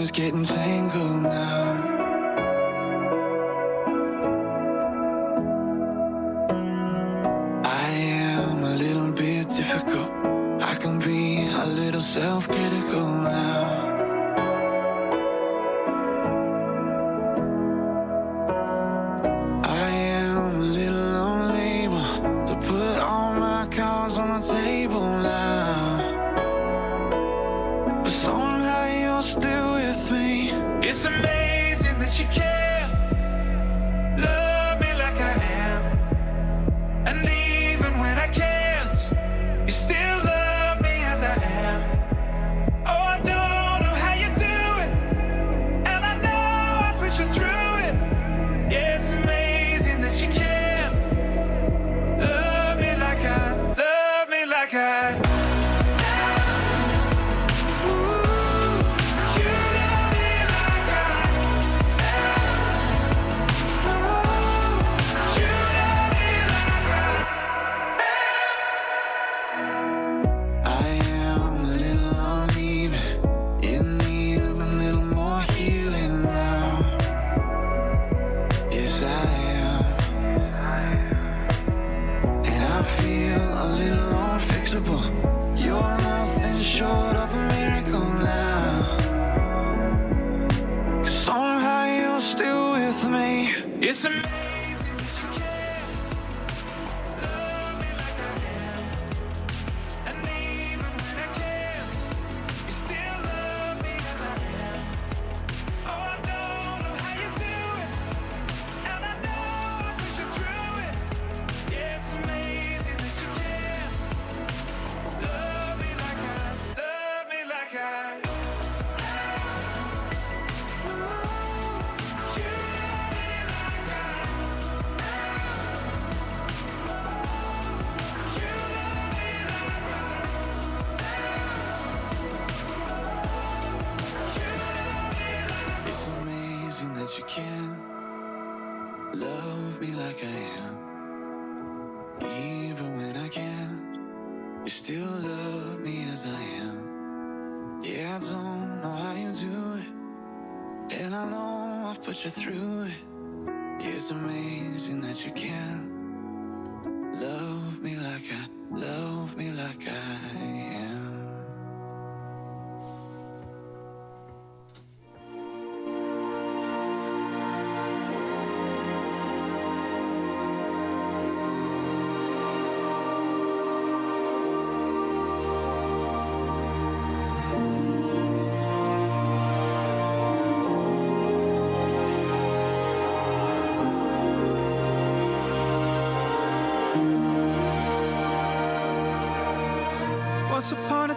is getting tangled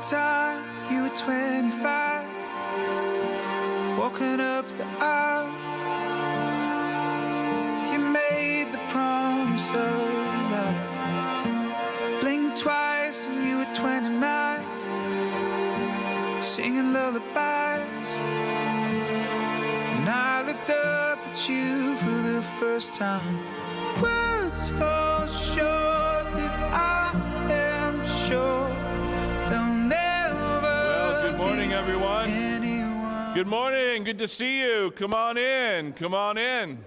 time, you were 25, walking up the aisle. You made the promise of life. Blinked twice, and you were 29, singing lullabies. And I looked up at you for the first time. Everyone. Good morning. Good to see you. Come on in. Come on in.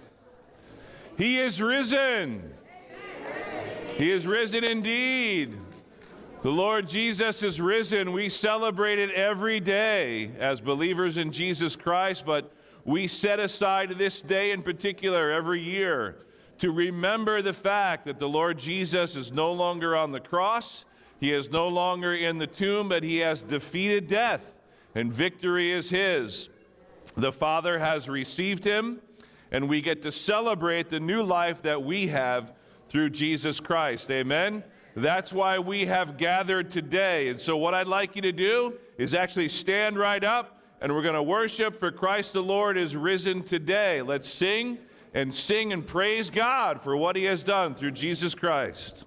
He is risen. He is risen indeed. The Lord Jesus is risen. We celebrate it every day as believers in Jesus Christ, but we set aside this day in particular every year to remember the fact that the Lord Jesus is no longer on the cross. He is no longer in the tomb, but he has defeated death, and victory is his. The Father has received him, and we get to celebrate the new life that we have through Jesus Christ. Amen. That's why we have gathered today. And so, what I'd like you to do is actually stand right up, and we're going to worship for Christ the Lord is risen today. Let's sing and sing and praise God for what he has done through Jesus Christ.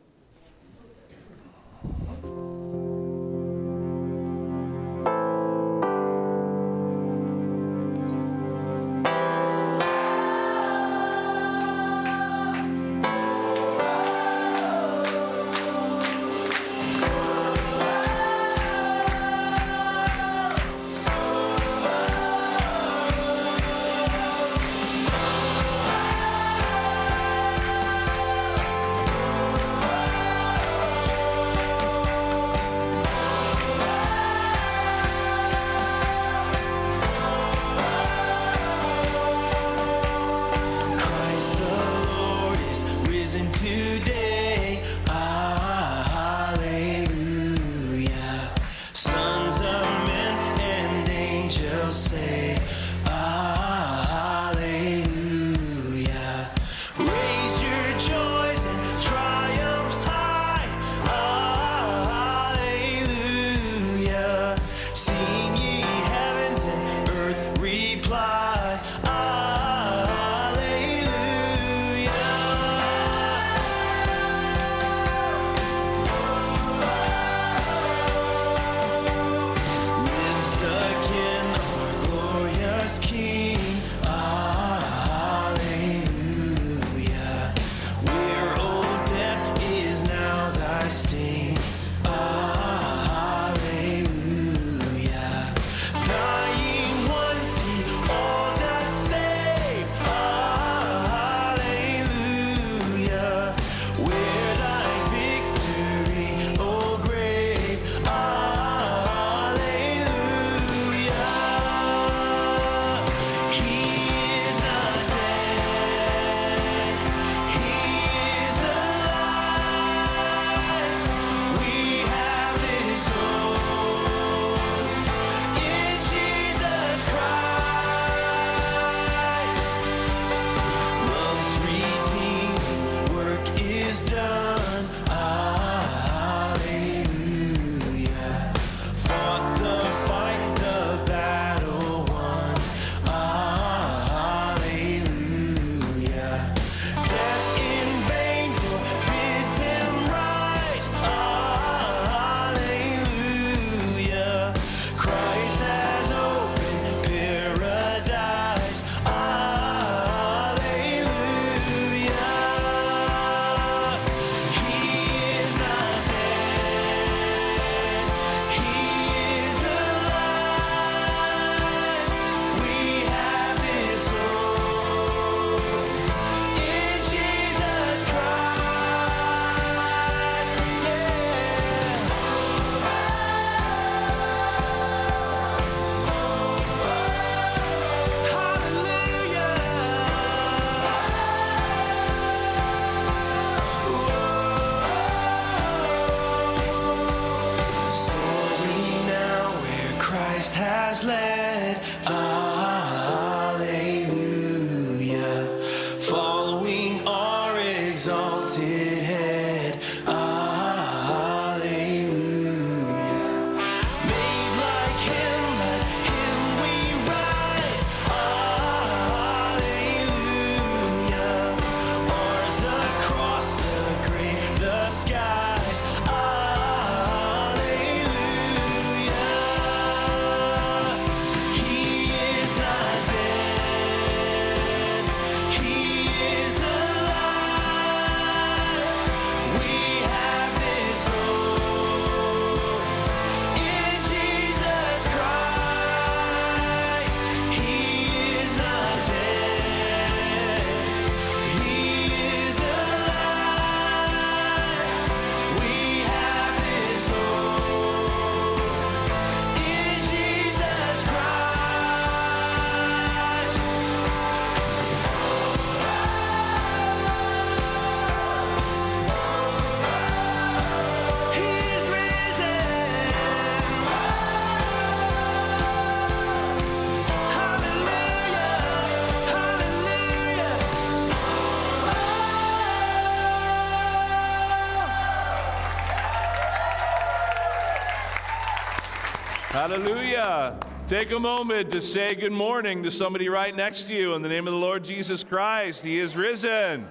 Hallelujah. Take a moment to say good morning to somebody right next to you in the name of the Lord Jesus Christ. He is risen.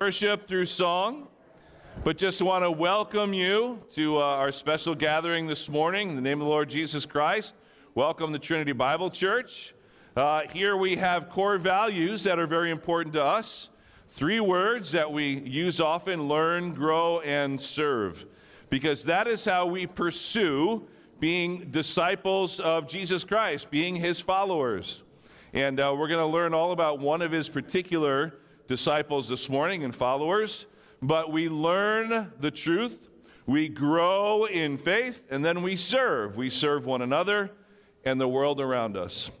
Worship through song, but just want to welcome you to uh, our special gathering this morning in the name of the Lord Jesus Christ. Welcome to Trinity Bible Church. Uh, here we have core values that are very important to us. Three words that we use often learn, grow, and serve. Because that is how we pursue being disciples of Jesus Christ, being his followers. And uh, we're going to learn all about one of his particular disciples this morning and followers, but we learn the truth, we grow in faith, and then we serve. We serve one another and the world around us.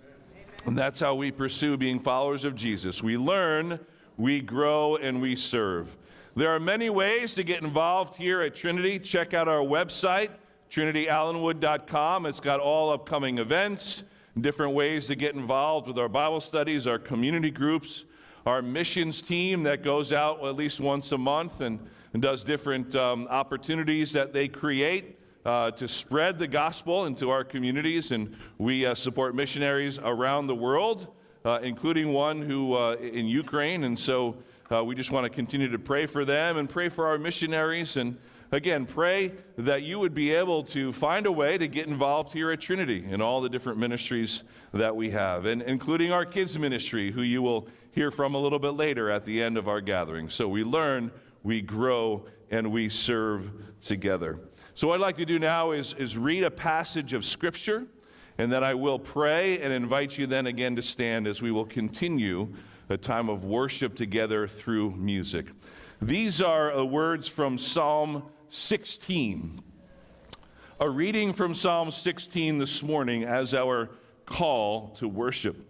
And that's how we pursue being followers of Jesus. We learn, we grow, and we serve. There are many ways to get involved here at Trinity. Check out our website, trinityallenwood.com. It's got all upcoming events, different ways to get involved with our Bible studies, our community groups our missions team that goes out at least once a month and, and does different um, opportunities that they create uh, to spread the gospel into our communities. And we uh, support missionaries around the world, uh, including one who uh, in Ukraine. And so uh, we just want to continue to pray for them and pray for our missionaries. And again, pray that you would be able to find a way to get involved here at Trinity in all the different ministries that we have, and including our kids' ministry, who you will hear from a little bit later at the end of our gathering. So we learn, we grow, and we serve together. So, what I'd like to do now is, is read a passage of Scripture, and then I will pray and invite you then again to stand as we will continue a time of worship together through music. These are uh, words from Psalm 16. A reading from Psalm 16 this morning as our call to worship.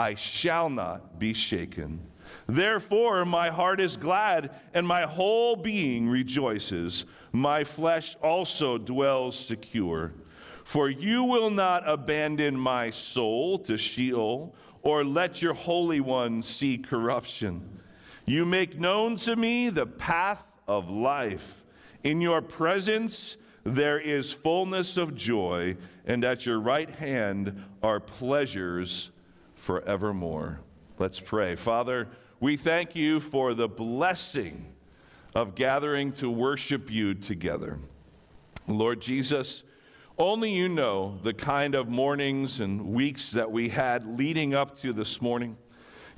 I shall not be shaken. Therefore, my heart is glad, and my whole being rejoices. My flesh also dwells secure. For you will not abandon my soul to Sheol, or let your Holy One see corruption. You make known to me the path of life. In your presence there is fullness of joy, and at your right hand are pleasures forevermore. Let's pray. Father, we thank you for the blessing of gathering to worship you together. Lord Jesus, only you know the kind of mornings and weeks that we had leading up to this morning.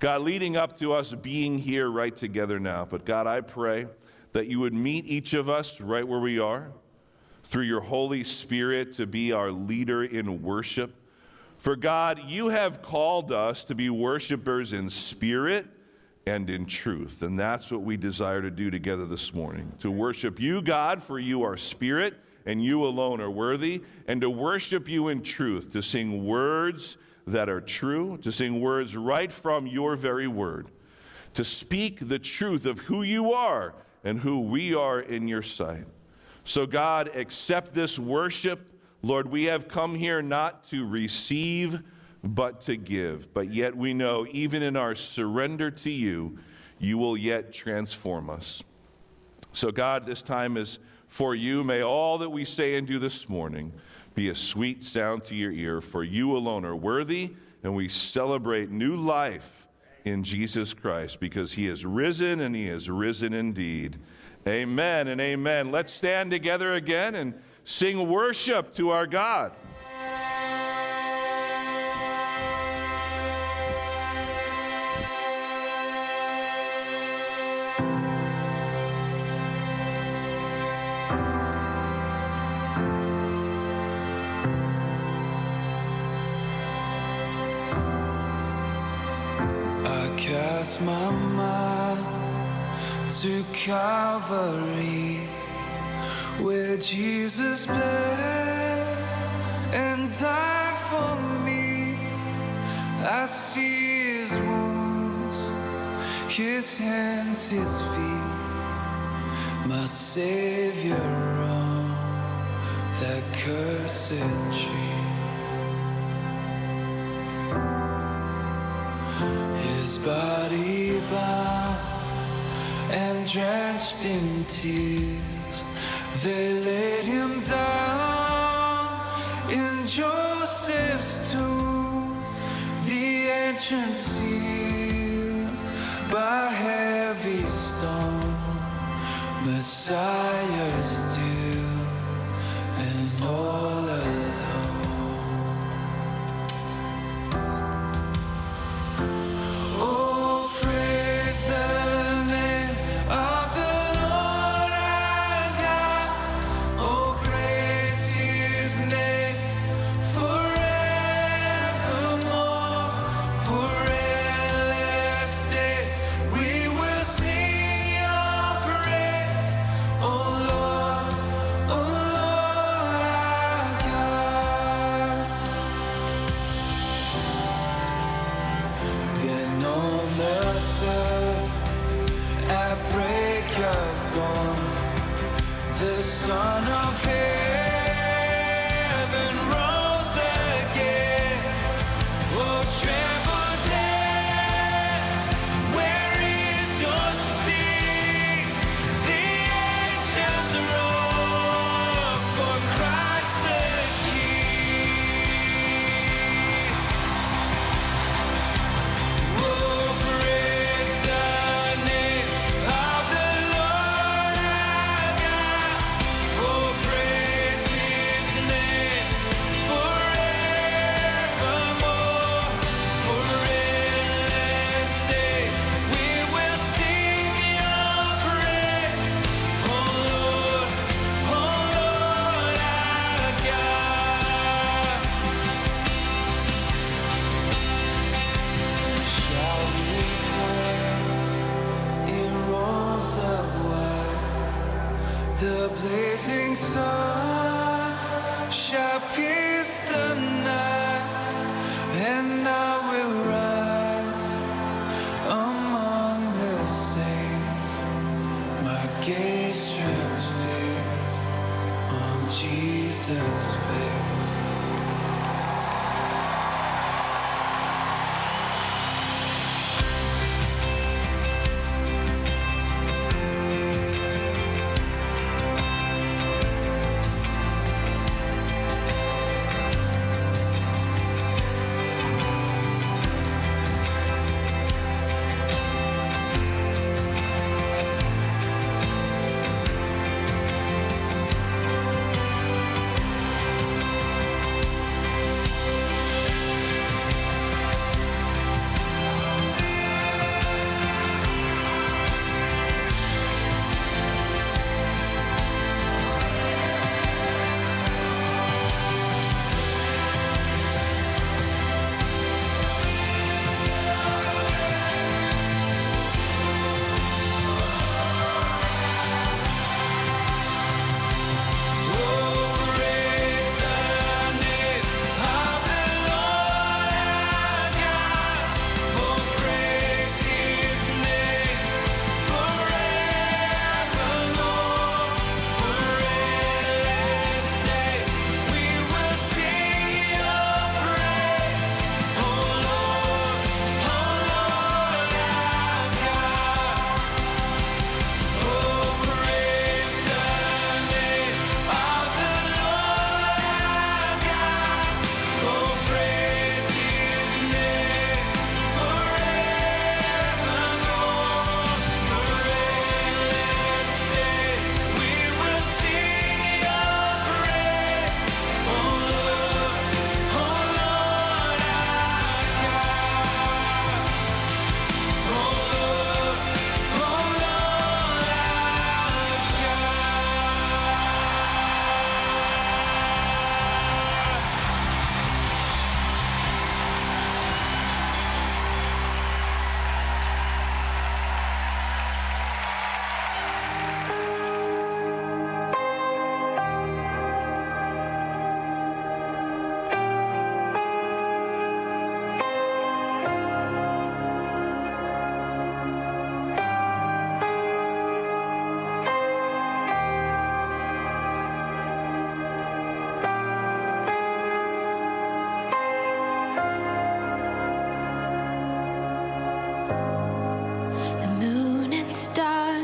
God, leading up to us being here right together now. But God, I pray that you would meet each of us right where we are through your Holy Spirit to be our leader in worship. For God, you have called us to be worshipers in spirit and in truth. And that's what we desire to do together this morning to worship you, God, for you are spirit and you alone are worthy, and to worship you in truth, to sing words that are true, to sing words right from your very word, to speak the truth of who you are and who we are in your sight. So, God, accept this worship Lord, we have come here not to receive, but to give. But yet we know, even in our surrender to you, you will yet transform us. So, God, this time is for you. May all that we say and do this morning be a sweet sound to your ear, for you alone are worthy, and we celebrate new life in Jesus Christ because he is risen and he is risen indeed. Amen and amen. Let's stand together again and sing worship to our God. Cast my mind to Calvary where Jesus bled and died for me. I see his wounds, his hands, his feet. My Savior on that cursed tree. His body bound and drenched in tears they laid him down in Joseph's tomb, the entrance sealed by heavy stone. Messiah still and all. no.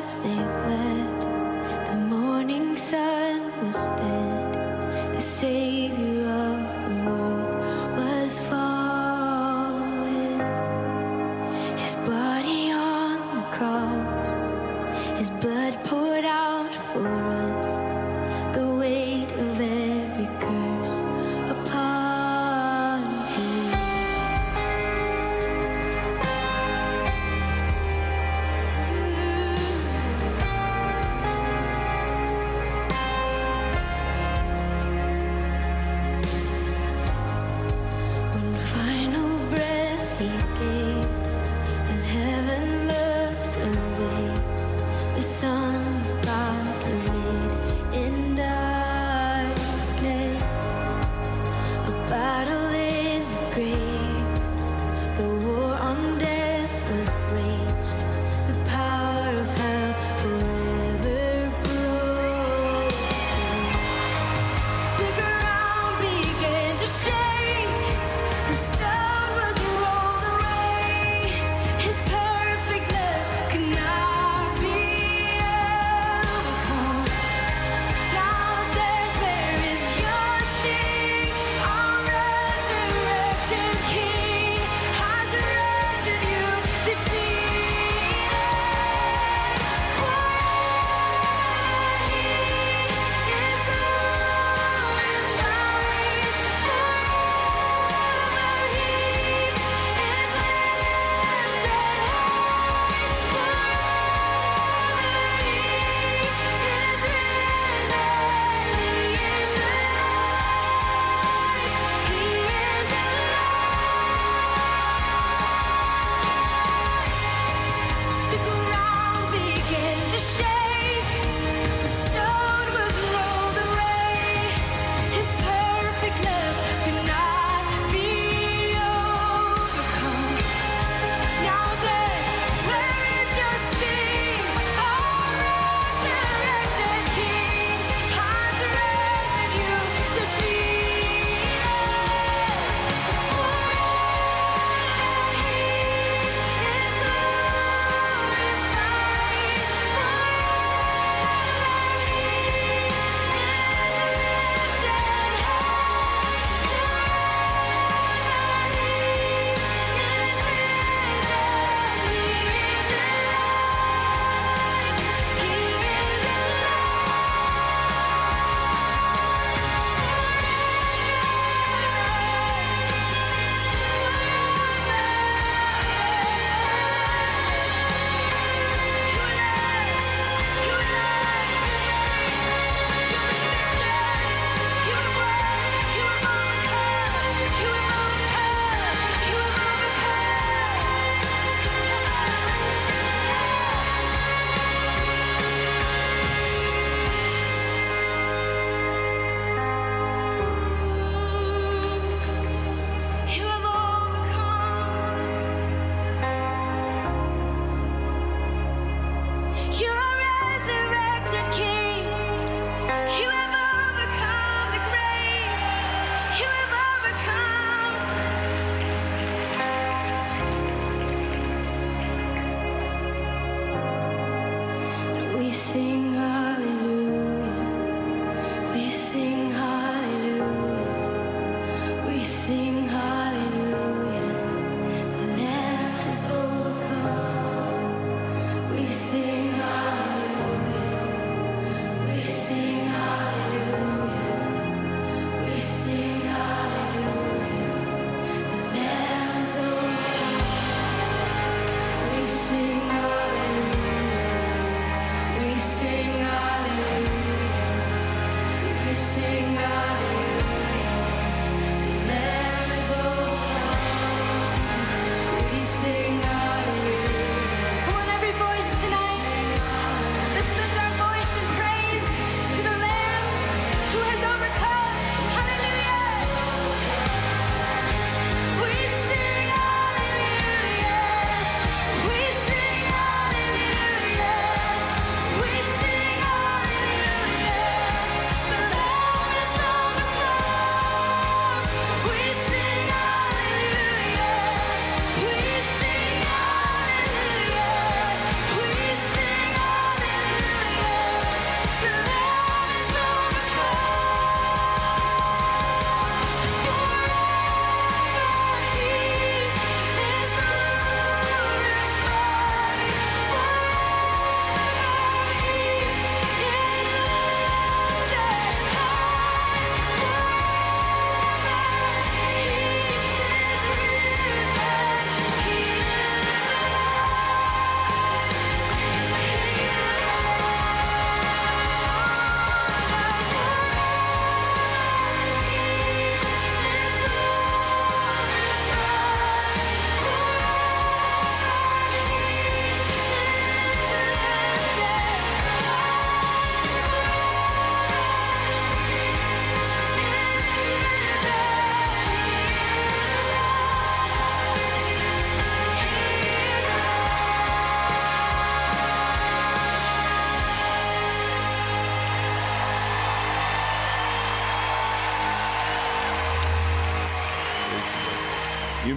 stars they wed. The morning sun was dead. The same.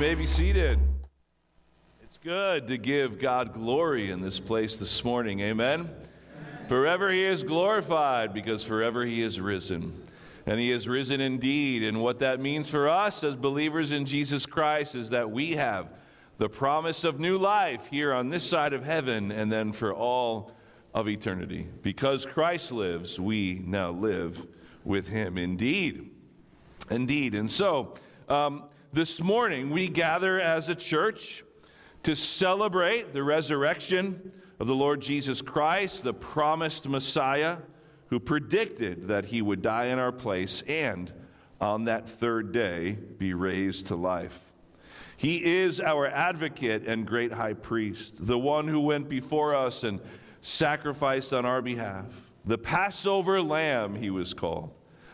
May be seated. It's good to give God glory in this place this morning. Amen. Forever he is glorified because forever he is risen. And he is risen indeed. And what that means for us as believers in Jesus Christ is that we have the promise of new life here on this side of heaven and then for all of eternity. Because Christ lives, we now live with him indeed. Indeed. And so, um, this morning we gather as a church to celebrate the resurrection of the Lord Jesus Christ, the promised Messiah who predicted that he would die in our place and on that third day be raised to life. He is our advocate and great high priest, the one who went before us and sacrificed on our behalf. The Passover lamb, he was called,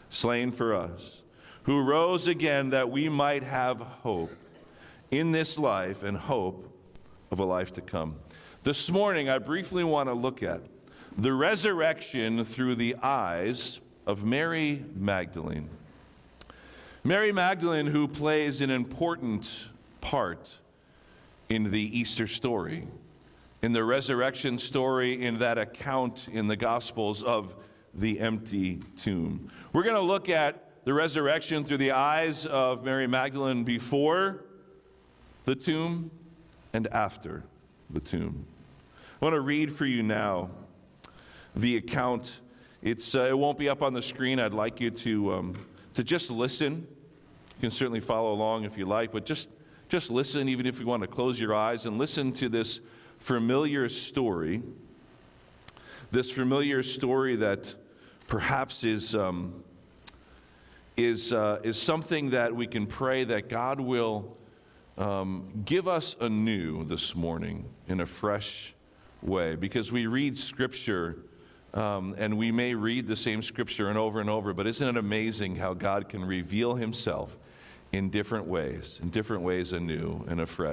slain for us, who rose again that we might have hope in this life and hope of a life to come. This morning, I briefly want to look at the resurrection through the eyes of Mary Magdalene. Mary Magdalene, who plays an important part in the Easter story, in the resurrection story, in that account in the Gospels of the empty tomb. We're going to look at the resurrection through the eyes of Mary Magdalene before the tomb and after the tomb. I want to read for you now the account. It's, uh, it won't be up on the screen. I'd like you to, um, to just listen. You can certainly follow along if you like, but just, just listen, even if you want to close your eyes, and listen to this familiar story. This familiar story that perhaps is, um, is, uh, is something that we can pray that God will um, give us anew this morning in a fresh way because we read scripture um, and we may read the same scripture and over and over, but isn't it amazing how God can reveal himself in different ways, in different ways anew and afresh?